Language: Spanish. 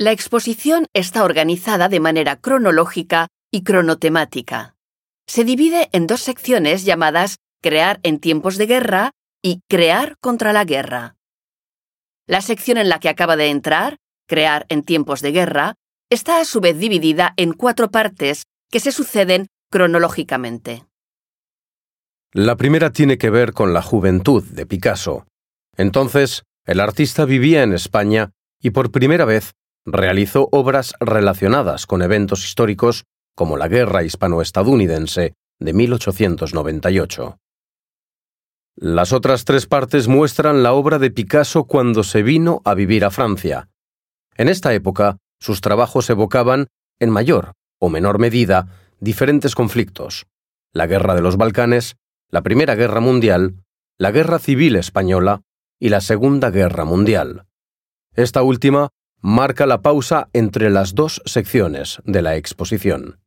La exposición está organizada de manera cronológica y cronotemática. Se divide en dos secciones llamadas Crear en tiempos de guerra y Crear contra la guerra. La sección en la que acaba de entrar, Crear en tiempos de guerra, está a su vez dividida en cuatro partes que se suceden cronológicamente. La primera tiene que ver con la juventud de Picasso. Entonces, el artista vivía en España y por primera vez realizó obras relacionadas con eventos históricos como la Guerra Hispano-Estadounidense de 1898. Las otras tres partes muestran la obra de Picasso cuando se vino a vivir a Francia. En esta época, sus trabajos evocaban, en mayor o menor medida, diferentes conflictos. La Guerra de los Balcanes, la Primera Guerra Mundial, la Guerra Civil Española y la Segunda Guerra Mundial. Esta última marca la pausa entre las dos secciones de la exposición.